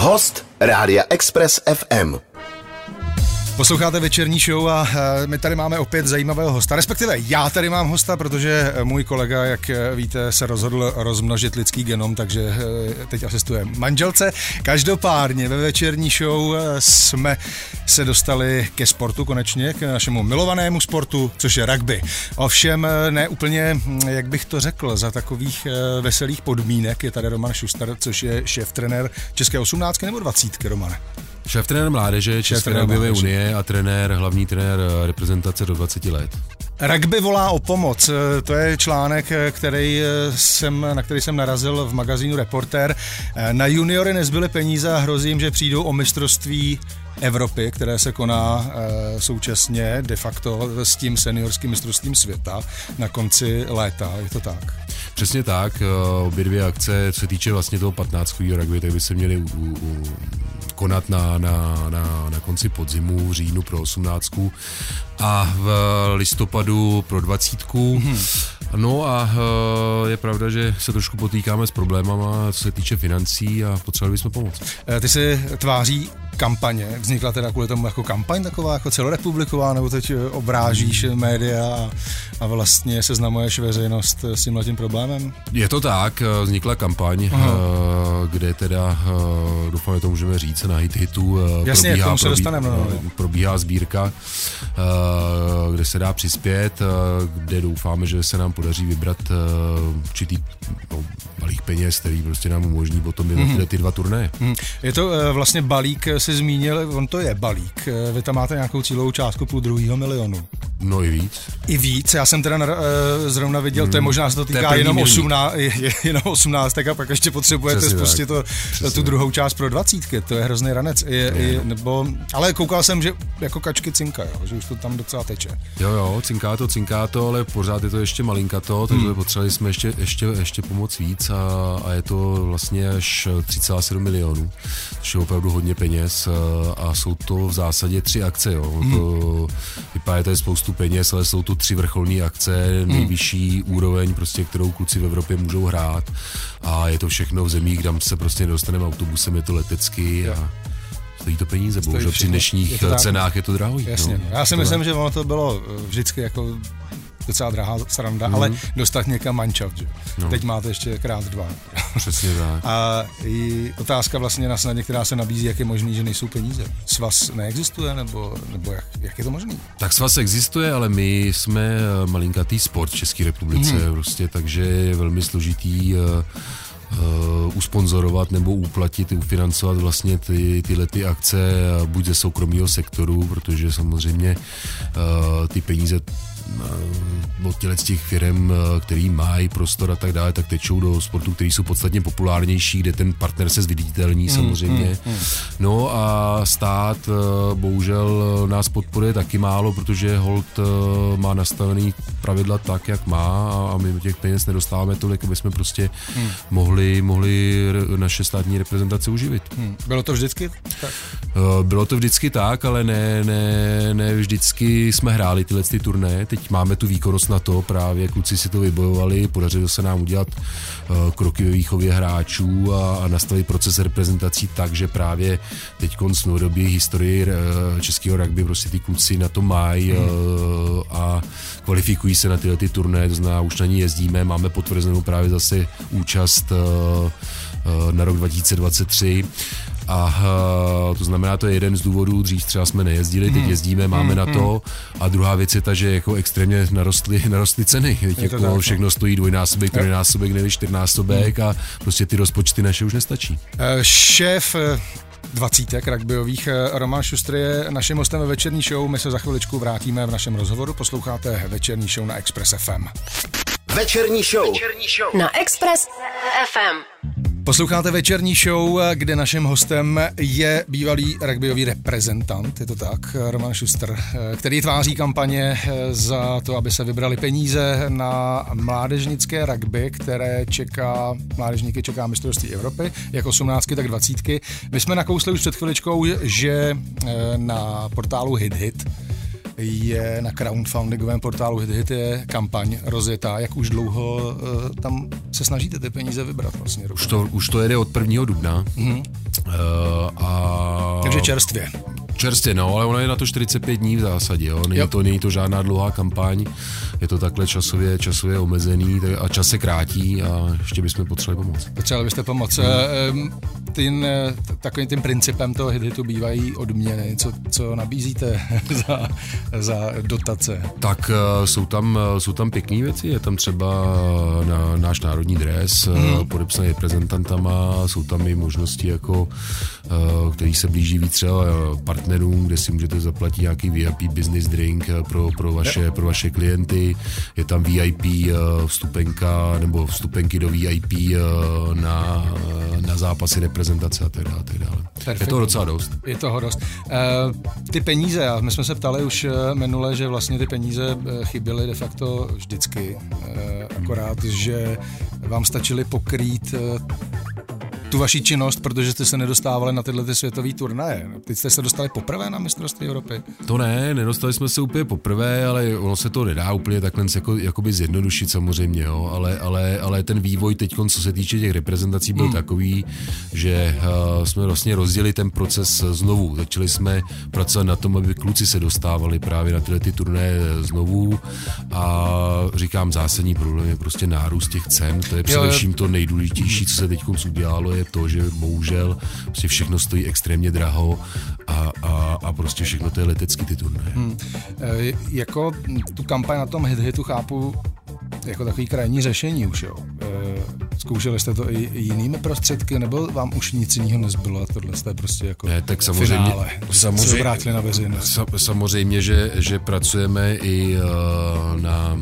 Host Rádia Express FM. Posloucháte večerní show a eh, my tady máme opět zajímavého hosta. Respektive já tady mám hosta, protože můj kolega, jak eh, víte, se rozhodl rozmnožit lidský genom, takže teď asistuje manželce. Každopádně ve večerní show jsme se dostali ke sportu konečně, k našemu milovanému sportu, což je rugby. Ovšem ne úplně, hm, jak bych to řekl, za takových veselých podmínek je tady Roman Šuster, což je šéf trenér České 18 nebo 20 Romane. Šéf trenér mládeže České rugbyové unie a trenér, hlavní trenér reprezentace do 20 let. Rugby volá o pomoc. To je článek, který jsem, na který jsem narazil v magazínu Reporter. Na juniory nezbyly peníze a hrozím, že přijdou o mistrovství Evropy, které se koná e, současně de facto s tím seniorským mistrovstvím světa na konci léta. Je to tak? Přesně tak. Obě dvě akce, co se týče vlastně toho 15. rugby, tak by se měly u, u, konat na, na, na, na konci podzimu, v říjnu pro 18 a v listopadu pro 20. Mm-hmm. No a eh, je pravda, že se trošku potýkáme s problémama, co se týče financí a potřebovali bychom pomoct. Eh, ty si tváří kampaně, vznikla teda kvůli tomu jako kampaň taková jako celorepubliková, nebo teď eh, obrážíš média a, a vlastně seznamuješ veřejnost s tím tím problémem? Je to tak, vznikla kampaň, Aha. Kde teda, doufám, že to můžeme říct, na hit hitu Jasně, probíhá, se dostaneme, no, no. probíhá sbírka, kde se dá přispět, kde doufáme, že se nám podaří vybrat určitý no, balík peněz, který prostě nám umožní potom mm-hmm. ty dva turné. Mm. Je to vlastně balík, eh, si zmínil, on to je balík. Vy tam máte nějakou cílovou částku půl druhého milionu. No i víc. I víc, já jsem teda uh, zrovna viděl, mm. to je hmm. možná se to týká to jenom, 18, jenom 18, a pak ještě potřebujete Přesně spustit to, tu druhou část pro dvacítky, to je hrozný ranec. Je, je, nebo, ale koukal jsem, že jako kačky cinka, jo, že už to tam docela teče. Jo, jo, cinká to, cinká to, ale pořád je to ještě malinko to, takže hmm. potřebovali jsme ještě, ještě, ještě pomoc víc a, a je to vlastně až 3,7 milionů, což je opravdu hodně peněz a, a jsou to v zásadě tři akce. Jo. Hmm. To, vypadá to je spoustu peněz, ale jsou to tři vrcholné akce, hmm. nejvyšší hmm. úroveň, prostě, kterou kluci v Evropě můžou hrát a je to všechno v zemích, kam se prostě nedostaneme autobusem, je to letecky a stojí to peníze, bohužel při dnešních je cenách je to drahý. Jasně. No, Já si myslím, že ono to bylo vždycky jako docela drahá sranda, mm. ale dostat někam mančat, že? No. Teď máte ještě krát dva. Přesně tak. A i otázka vlastně na snadě, která se nabízí, jak je možný, že nejsou peníze. Svaz neexistuje, nebo, nebo jak, jak je to možné? Tak svaz existuje, ale my jsme eh, malinkatý sport v České republice, mm. prostě, takže je velmi složitý uh, usponzorovat nebo uplatit, ufinancovat vlastně ty, tyhle ty akce buď ze soukromého sektoru, protože samozřejmě uh, ty peníze od těle z těch firm, eh, který mají prostor a tak dále, tak tečou do sportu, který jsou podstatně populárnější, kde ten partner se zviditelní mm, samozřejmě. Mm, mm. No a stát eh, bohužel nás podporuje taky málo, protože Holt má nastavený pravidla tak, jak má a my těch peněz nedostáváme tolik, aby jsme prostě mm. mohli, mohli naše státní reprezentace uživit. Mm. Bylo to vždycky tak? Bylo to vždycky tak, ale ne, ne, ne vždycky jsme hráli tyhle ty turné. Teď teď máme tu výkonnost na to, právě kluci si to vybojovali, podařilo se nám udělat uh, kroky ve výchově hráčů a, a nastavit proces reprezentací tak, že právě teď konc novodobě historii uh, českého rugby prostě ty kluci na to mají uh, a kvalifikují se na tyhle ty turné, to znamená, už na ní jezdíme, máme potvrzenou právě zase účast na rok 2023 a uh, to znamená, to je jeden z důvodů, dřív třeba jsme nejezdili, teď hmm. jezdíme, máme na hmm, to. Hmm. A druhá věc je ta, že jako extrémně narostly, narostly ceny. Teď jako tak, no. všechno stojí dvojnásobek, trojnásobek, nebo čtyřnásobek a prostě ty rozpočty naše už nestačí. Uh, šéf eh, dvacítek rugbyových. Eh, Roman Šustr je naším hostem ve večerní show. My se za chviličku vrátíme v našem rozhovoru. Posloucháte večerní show na Express FM. Večerní show. Večerní show. Na Express FM. Posloucháte večerní show, kde naším hostem je bývalý rugbyový reprezentant, je to tak, Roman Schuster, který tváří kampaně za to, aby se vybrali peníze na mládežnické rugby, které čeká, mládežníky čeká mistrovství Evropy, jak 18, tak 20. My jsme nakousli už před chviličkou, že eh, na portálu HitHit je na crowdfundingovém portálu HitHit je kampaň rozjetá. Jak už dlouho uh, tam se snažíte ty peníze vybrat vlastně? Už to, už to jede od 1. dubna. Mm-hmm. Uh, a Takže čerstvě. Čerstvě, no, ale ona je na to 45 dní v zásadě, jo. Není, to, není to žádná dlouhá kampaň, je to takhle časově, časově omezený a čas se krátí a ještě bychom potřebovali pomoct. Potřebovali byste pomoc. Hmm. Tím, takovým tím principem toho hitu bývají odměny. Co, co nabízíte za, za dotace? Tak eh, jsou tam, eh, jsou tam pěkné věci, je tam třeba na, náš národní dres, hmm. podepsaný reprezentantama, jsou tam i možnosti, jako, který se blíží víc třeba partnerům, kde si můžete zaplatit nějaký VIP business drink eh, pro, pro, vaše, pro vaše klienty. Je tam VIP eh, vstupenka nebo vstupenky do VIP eh, na, na zápasy reprezentace a tak dále. Tak dále. Je toho docela dost. Je toho dost. ty peníze, my jsme se ptali už minule, že vlastně ty peníze chyběly de facto vždycky. akorát, že vám stačily pokrýt tu vaši činnost, protože jste se nedostávali na tyhle ty světové turnaje. Teď jste se dostali poprvé na mistrovství Evropy? To ne, nedostali jsme se úplně poprvé, ale ono se to nedá úplně takhle jako, jakoby zjednodušit samozřejmě, jo. Ale, ale, ale ten vývoj teď, co se týče těch reprezentací, byl hmm. takový, že uh, jsme vlastně rozdělili ten proces znovu. Začali jsme pracovat na tom, aby kluci se dostávali právě na tyhle ty turnaje znovu a říkám, zásadní problém je prostě nárůst těch cen, to je především to nejdůležitější, co se teď udělalo, je to, že bohužel prostě všechno stojí extrémně draho a, a, a prostě všechno to je letecký titul. Hmm. E, jako tu kampaň na tom hit hitu chápu jako takový krajní řešení už, jo. E, zkoušeli jste to i jinými prostředky, nebo vám už nic jiného nezbylo a tohle jste prostě jako ne, tak samozřejmě, finále, samozřejmě, se na veřejnost. Samozřejmě, že, že pracujeme i uh, na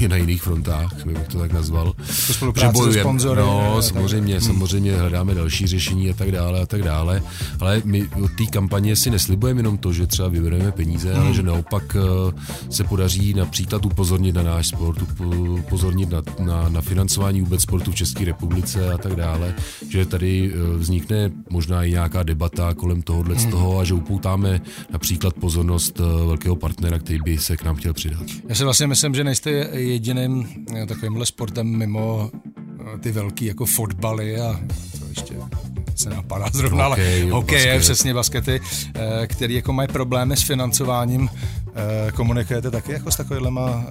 i na jiných frontách, bych to tak nazval. To spolupráce se sponzory. No, samozřejmě, tak. samozřejmě hledáme další řešení a tak dále a tak dále, ale my od té kampaně si neslibujeme jenom to, že třeba vybereme peníze, hmm. ale že naopak eh, se podaří například upozornit na náš sport, upozornit na, na, na financování vůbec sportu v České republice a tak dále, že tady eh, vznikne možná i nějaká debata kolem tohohle hmm. z toho a že upoutáme například pozornost eh, velkého partnera, který by se k nám chtěl přidat. Já si vlastně myslím, že nejste jediným eh, takovýmhle sportem mimo eh, ty velký jako fotbaly a to ještě se napadá zrovna, hokej, ale hokej je přesně baskety, eh, který jako mají problémy s financováním. Komunikujete taky jako s takovýhlema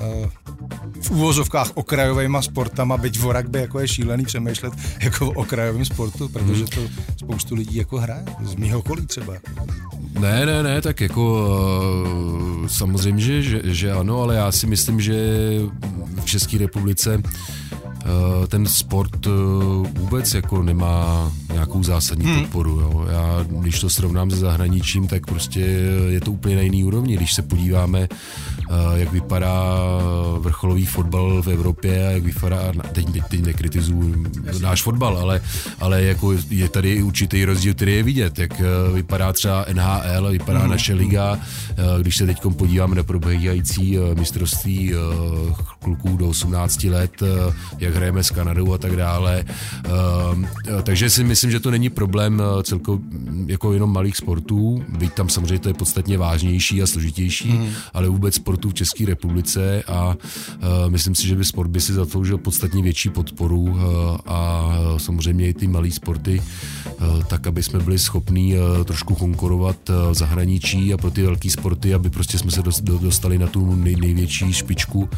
v úvozovkách okrajovými sportama, byť v rugby jako je šílený přemýšlet jako o okrajovém sportu, protože to spoustu lidí jako hraje, z mýho okolí třeba. Ne, ne, ne, tak jako samozřejmě, že, že, že ano, ale já si myslím, že v České republice Eh, ten sport eh, vůbec jako nemá nějakou zásadní hmm. podporu. Jo. Já, když to srovnám se zahraničím, tak prostě je to úplně na jiný úrovni. Když se podíváme, eh, jak vypadá vrcholový fotbal v Evropě a jak vypadá, teď, teď, nekritizuju náš fotbal, ale, ale jako je tady i určitý rozdíl, který je vidět, jak vypadá třeba NHL, vypadá hmm. naše liga, když se teď podíváme na probíhající mistrovství kluků do 18 let, jak hrajeme s Kanadou a tak dále. Takže si myslím, že to není problém eh, celkově jako jenom malých sportů, byť tam samozřejmě to je podstatně vážnější a složitější, mm. ale vůbec sportů v České republice a eh, myslím si, že by sport by si zasloužil podstatně větší podporu eh, a samozřejmě i ty malé sporty, tak aby jsme byli schopní trošku konkurovat v zahraničí a pro ty velké sporty, aby prostě jsme se dostali na tu nej, největší špičku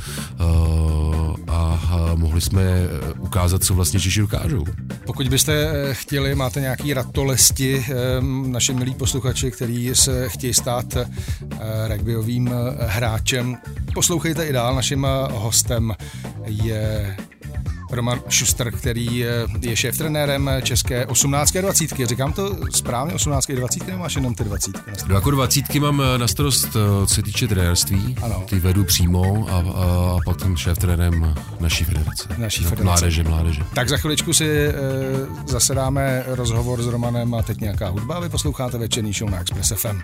a mohli jsme ukázat, co vlastně Češi dokážou. Pokud byste eh, chtěli, máte nějaký ratolesti, eh, naši milí posluchači, který se chtějí stát rugbyovým hráčem, poslouchejte i dál. Naším hostem je Roman Schuster, který je šéf trenérem české 18. a 20. Říkám to správně, 18. a 20. nebo máš jenom ty 20? No jako 20. mám eh, na starost, eh, co se týče trenérství, ano. ty vedu přímo a, a, a potom šéf trenérem naší federace. Naší federace. Mládeže, mládeže. Tak za chviličku si e, zase dáme rozhovor s Romanem a teď nějaká hudba. Vy posloucháte večerní show na Express FM.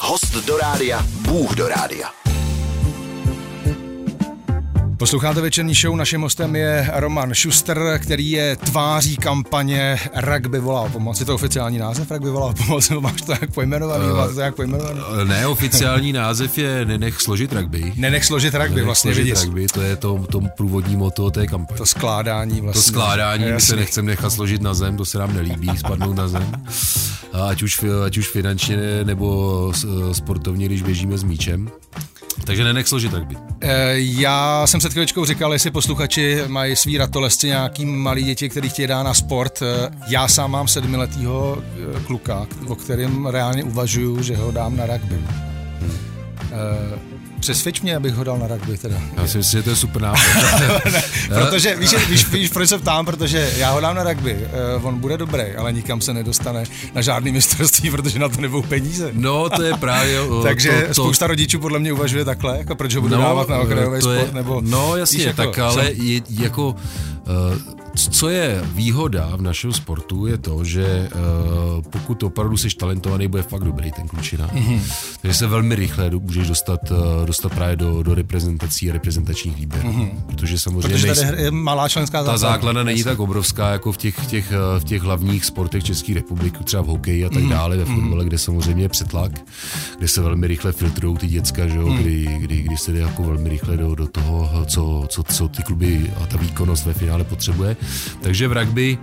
Host do rádia, Bůh do rádia. Posloucháte večerní show, naším hostem je Roman Schuster, který je tváří kampaně Rugby volá o pomoc. Je to oficiální název Rugby volá o pomoc, nebo máš to jak pojmenovaný? Uh, máš to jak pojmenovaný? Neoficiální název je Nenech složit rugby. Nenech složit rugby, Nenech vlastně složit vidíš. rugby, to je to, to průvodní moto té kampaně. To skládání vlastně. To skládání, my se nechcem nechat složit na zem, to se nám nelíbí, spadnout na zem. Ať už, ať už finančně nebo sportovně, když běžíme s míčem. Takže nenech složit rugby. Eh, já jsem před chvíličkou říkal, jestli posluchači mají svý ratolesci nějaký malý děti, který chtějí dát na sport. Eh, já sám mám sedmiletýho eh, kluka, o kterém reálně uvažuju, že ho dám na rugby. Hmm. Přesvědč mě, abych ho dal na rugby teda. Já si myslím, že to je super nápad. protože víš, víš, víš, proč se ptám, protože já ho dám na rugby, uh, on bude dobrý, ale nikam se nedostane na žádný mistrovství, protože na to nebudou peníze. No, to je právě... Uh, Takže to, to... spousta rodičů podle mě uvažuje takhle, jako proč ho budu no, dávat na okrajový sport, je, nebo... No, jasně, víš, jako, tak ale je, jako... Uh, co je výhoda v našem sportu, je to, že uh, pokud opravdu jsi talentovaný, bude fakt dobrý ten klučina. Mm-hmm. Takže se velmi rychle můžeš dostat, uh, dostat právě do, do reprezentací a reprezentačních výběrů. Mm-hmm. Protože samozřejmě Protože tady je malá členská základna. Ta základna není tak obrovská jako v těch, těch, eh, v těch hlavních sportech České republiky, třeba v hokeji a tak mm-hmm. dále, ve mhm. fotbale, kde samozřejmě je přetlak, kde se velmi rychle filtrují ty děcka, že jo, mm-hmm. kdy, kdy, kdy se jde jako velmi rychle do, do toho, co, co, co ty kluby a ta výkonnost ve finále potřebuje. Takže v rugby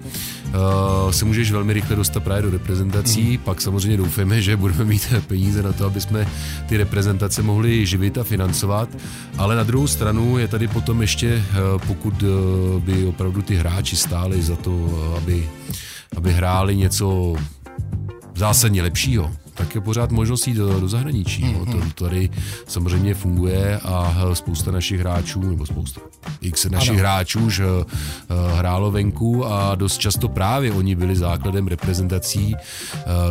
uh, se můžeš velmi rychle dostat právě do reprezentací, mm. pak samozřejmě doufáme, že budeme mít peníze na to, aby jsme ty reprezentace mohli živit a financovat, ale na druhou stranu je tady potom ještě, uh, pokud uh, by opravdu ty hráči stáli za to, aby, aby hráli něco zásadně lepšího, tak je pořád možnost jít do, do zahraničí. Mm-hmm. No. To tady samozřejmě funguje a spousta našich hráčů, nebo spousta x našich ano. hráčů už uh, hrálo venku a dost často právě oni byli základem reprezentací,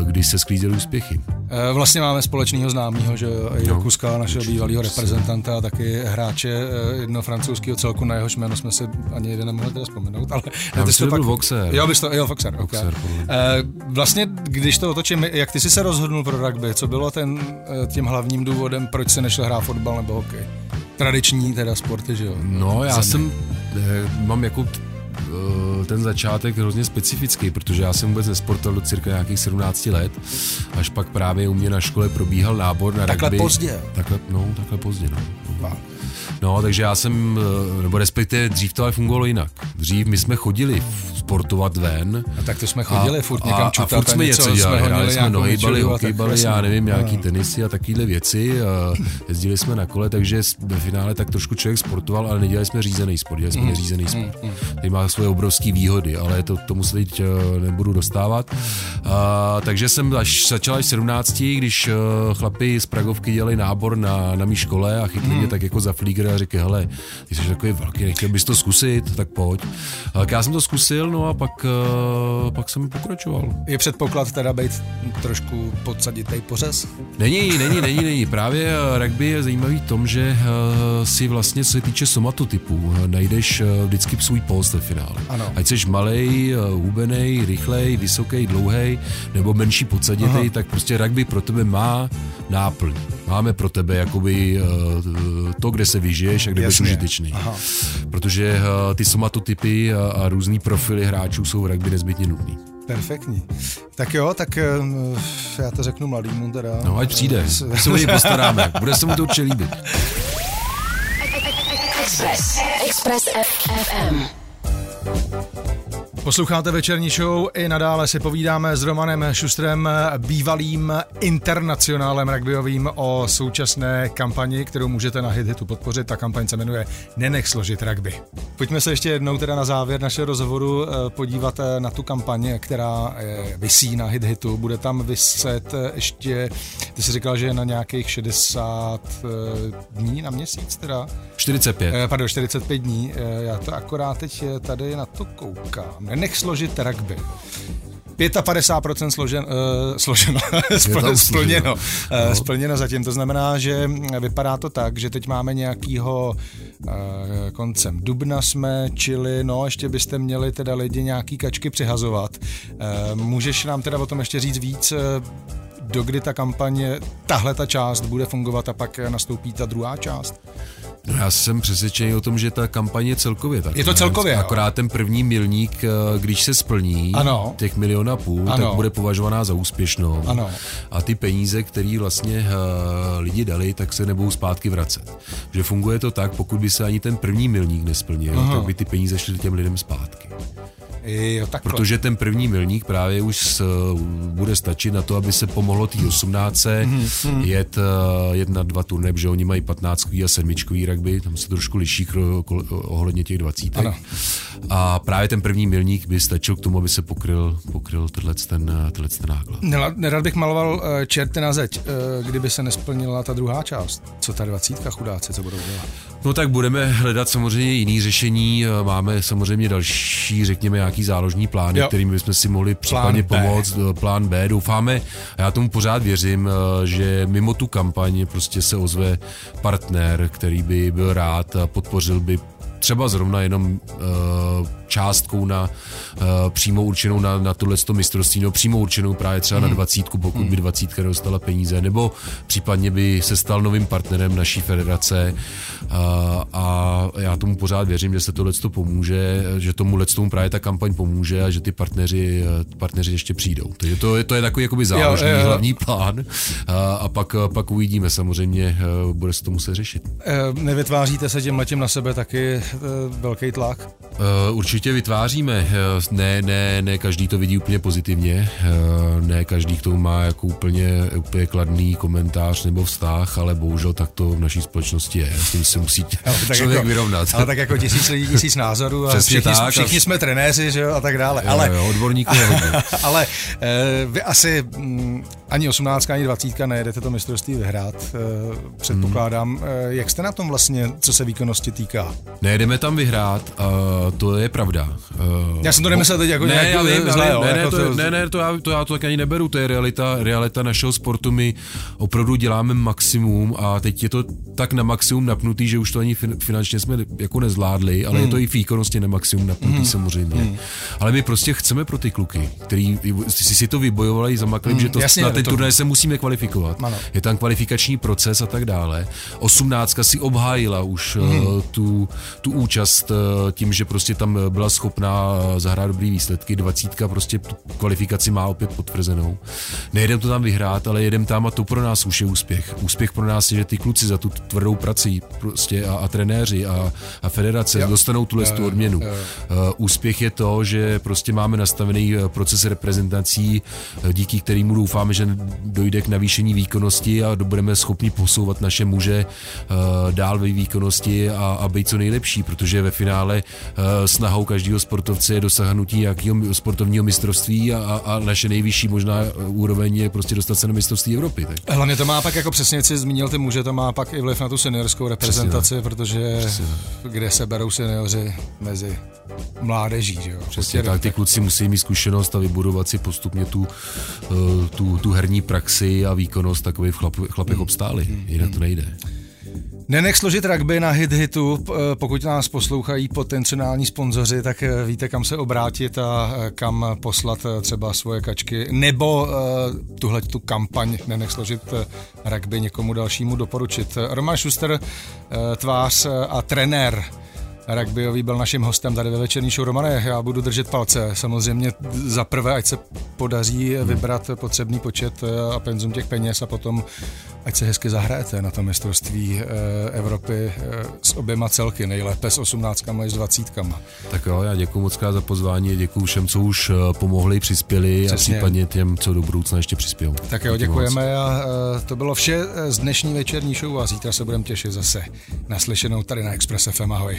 kdy se sklízely úspěchy. Eh, vlastně máme společného známého, že jo, no, Kuska, našeho bývalého reprezentanta a taky hráče jedno francouzského celku, na jehož jméno jsme si ani jeden nemohli teda vzpomenout, ale Já ty to pak... Voxer. Jo, bys to, jo, Voxer, Voxer okay. Vlastně, když to otočím, jak ty jsi se rozhodl rozhodnul pro rugby? Co bylo ten, eh, tím hlavním důvodem, proč se nešel hrát fotbal nebo hokej? Tradiční teda sporty, že jo? No, já Země. jsem, eh, mám jako eh, ten začátek hrozně specifický, protože já jsem vůbec nesportoval do cirka nějakých 17 let, až pak právě u mě na škole probíhal nábor na takhle rugby. Takhle pozdě? Takhle, no, takhle pozdě, no. No, takže já jsem, nebo respektive dřív to ale fungovalo jinak. Dřív my jsme chodili sportovat ven. A tak to jsme chodili, a, furt někam čutat a, furt jsme něco dělali, jsme hráli jsme nohybali, hokejbali, já nevím, nějaký tenisy a takovéhle věci. A jezdili jsme na kole, takže ve finále tak trošku člověk sportoval, ale nedělali jsme řízený sport, dělali jsme mm. neřízený sport. Mm. Který má svoje obrovské výhody, ale to, tomu se teď eh, nebudu dostávat. A, takže jsem až začal až 17, když eh, chlapi z Pragovky dělali nábor na, na mý škole a chytli mm. mě tak jako za flíger a říkali, hele, ty jsi takový velký, nechtěl bys to zkusit, tak pojď. A já jsem to zkusil, no a pak, uh, pak jsem pokračoval. Je předpoklad teda být trošku podsaditej pořez? Není, není, není, není. Právě eh, rugby je zajímavý tom, že uh, si vlastně, co se týče somatotypů, najdeš uh, vždycky svůj post ve finále. Ano. Ať jsi malej, uh, hubenej, rychlej, vysoký, dlouhý nebo menší podsaditej, tak prostě rugby pro tebe má náplň. Máme pro tebe jakoby uh, to, kde se vyžiješ a kde budeš užitečný. Aha. Protože uh, ty somatotypy a, a různý profily hráčů jsou v rugby nezbytně nutný. Perfektní. Tak jo, tak já to řeknu mladýmu teda. No ať přijde, my se o něj postaráme, bude se mu to určitě líbit. Express. Express FM. Posloucháte večerní show, i nadále si povídáme s Romanem Šustrem, bývalým internacionálem rugbyovým o současné kampani, kterou můžete na HitHitu podpořit. Ta kampaň se jmenuje Nenech složit rugby. Pojďme se ještě jednou teda na závěr našeho rozhovoru eh, podívat eh, na tu kampaň, která eh, vysí na HitHitu. Bude tam vyset ještě, ty jsi říkal, že je na nějakých 60 dní na měsíc teda? 45. Pardon, 45 dní. Já to akorát teď tady na to koukám nech složit rugby. 55% složen, uh, složeno, splněno, uh, no. splněno zatím. To znamená, že vypadá to tak, že teď máme nějakýho uh, koncem dubna jsme, čili no, ještě byste měli teda lidi nějaký kačky přihazovat. Uh, můžeš nám teda o tom ještě říct víc, uh, dokdy ta kampaně, tahle ta část bude fungovat a pak nastoupí ta druhá část? No já jsem přesvědčený o tom, že ta kampaně je celkově tak. Je to celkově, jo. Akorát ten první milník, eh, když se splní, Ano. těch milion a půl, Ano. tak bude považovaná za úspěšnou. Ano. A ty peníze, které vlastně uh, lidi dali, tak se nebudou zpátky vracet. Že funguje to tak, pokud by se ani ten první milník nesplnil, Aha. tak by ty peníze šly těm lidem zpátky. Jo, takhle. Protože ten první milník právě už s, bude stačit na to, aby se pomohlo té 18. Mhm, jet, eh, jet na dva turné, protože oni mají 15 a 7 rugby, tam se trošku liší ohledně těch 20. Ano. A právě ten první milník by stačil k tomu, aby se pokryl, pokryl tenhle ten, eh, tenhle ten náklad. Nerad bych maloval eh, čerty na zeď, eh, kdyby se nesplnila ta druhá část. Co ta dvacítka chudáci, co budou dělat? No tak budeme hledat samozřejmě jiný řešení. Eh, Máme samozřejmě další, řekněme, nějaký záložní plány, Jo. kterými bychom si mohli případně B. pomoct. Eh, Plán B. Doufáme, a já tomu pořád věřím, eh, že mimo tu kampaň prostě se ozve partner, který by byl rád a podpořil by třeba zrovna jenom uh, částkou na uh, přímo určenou na, na tohle mistrovství, no přímo určenou právě třeba Hmm. na dvacítku, pokud by dvacítka nedostala peníze, nebo případně by se stal novým partnerem naší federace uh, a já tomu pořád věřím, že se tohle pomůže, že tomu tomu právě ta kampaň pomůže a že ty partneři, partneři ještě přijdou. Takže to je, to je takový jakoby záložní jo, jo. hlavní plán a, a pak, pak uvidíme samozřejmě, bude se to muset řešit. Eh, Nevytváříte se tím letím na sebe taky velký tlak? Uh, určitě vytváříme. Uh, Ne, ne, ne každý to vidí úplně pozitivně, ne každý k tomu má jako úplně, úplně kladný komentář nebo vztah, ale bohužel tak to v naší společnosti je. S tím se musí člověk vyrovnat. Ale tak jako tisíc lidí, tisíc názorů a Přesně všichni, tak. všichni jsme trenéři, že jo, a tak dále. Jo, ale, jo, odborníků je hodně. ale eh, vy asi mm, ani 18, ani 20 nejedete to mistrovství vyhrát, eh, předpokládám. Eh, Jak jste na tom vlastně, co se výkonnosti týká? Nejedeme tam vyhrát, uh, to je pravda. Uh, Já jsem to nemyslel teď jako ne, nějak já vím, ne, ne, jako to, to- ne, ne, to já, to já to tak ani neberu, to je realita, realita našeho sportu, my opravdu děláme maximum a teď je to tak na maximum napnutý, že už to ani fin, finančně jsme jako nezvládli, ale Hmm. je to i v výkonnosti na maximum napnutý samozřejmě. Ale my prostě chceme pro ty kluky, který si, si to vybojovali, zamakli, že to Hmm, jasně, na ten to- turnaj se musíme kvalifikovat. Ano. Je tam kvalifikační proces a tak dále. Osmnáctka si obhájila už Mhm. uh, tu, tu účast uh, tím, že prostě tam byla schopná uh, zahrát dobrý výsledky. Dvacítka prostě tu kvalifikaci má opět potvrzenou. Nejedem to tam vyhrát, ale jedem tam a to pro nás už je úspěch. Úspěch pro nás je, že ty kluci za tu tvrdou prací prostě a, a trenéři a, a federace Jo. dostanou tuhle tu odměnu. jo. Uh, úspěch je to, že prostě máme nastavený eh, proces reprezentací, eh, díky kterému doufáme, že dojde k navýšení výkonnosti a budeme schopni posouvat naše muže uh, dál ve výkonnosti a, a být co nejlepší, protože ve finále uh, snahou každého sportovce je dosáhnutí nějakého sportovního mistrovství a, a, a naše nejvyšší možná eh, úroveň je prostě dostat se na mistrovství Evropy. Tak. Hlavně to má pak, jako přesně jsi zmínil ty muže, to má pak i vliv na tu seniorskou reprezentaci, protože kde se berou seniori mezi mládeží, že jo? Přesně tak, ty kluci musí mít zkušenost a vybudovat si postupně tu, eh, tu, tu herní praxi a výkonnost takový v chlap, chlapech obstáli. Jinak to nejde. Nenech složit rugby na hit hitu, eh, pokud nás poslouchají potenciální sponzoři, tak eh, víte, kam se obrátit a eh, kam poslat třeba svoje kačky, nebo uh, tuhle tu kampaň Nenech složit rugby někomu dalšímu doporučit. Roman Schuster, tvář a trenér rugbyový byl naším hostem tady ve večerní show. Romane, já budu držet palce. Samozřejmě za prvé, ať se podaří vybrat potřebný počet eh, a penzum těch peněz a potom ať se hezky zahrajete na to mistrovství eh, Evropy eh, s oběma celky, nejlépe s 18 i s 20. Tak jo, já děkuji moc za pozvání, děkuji všem, co už pomohli, přispěli Přesně. a případně těm, co do budoucna ještě přispějou. Tak jo, moc. děkujeme a to bylo vše z dnešní večerní show a zítra se budeme těšit zase naslyšenou tady na Express FM. Ahoj.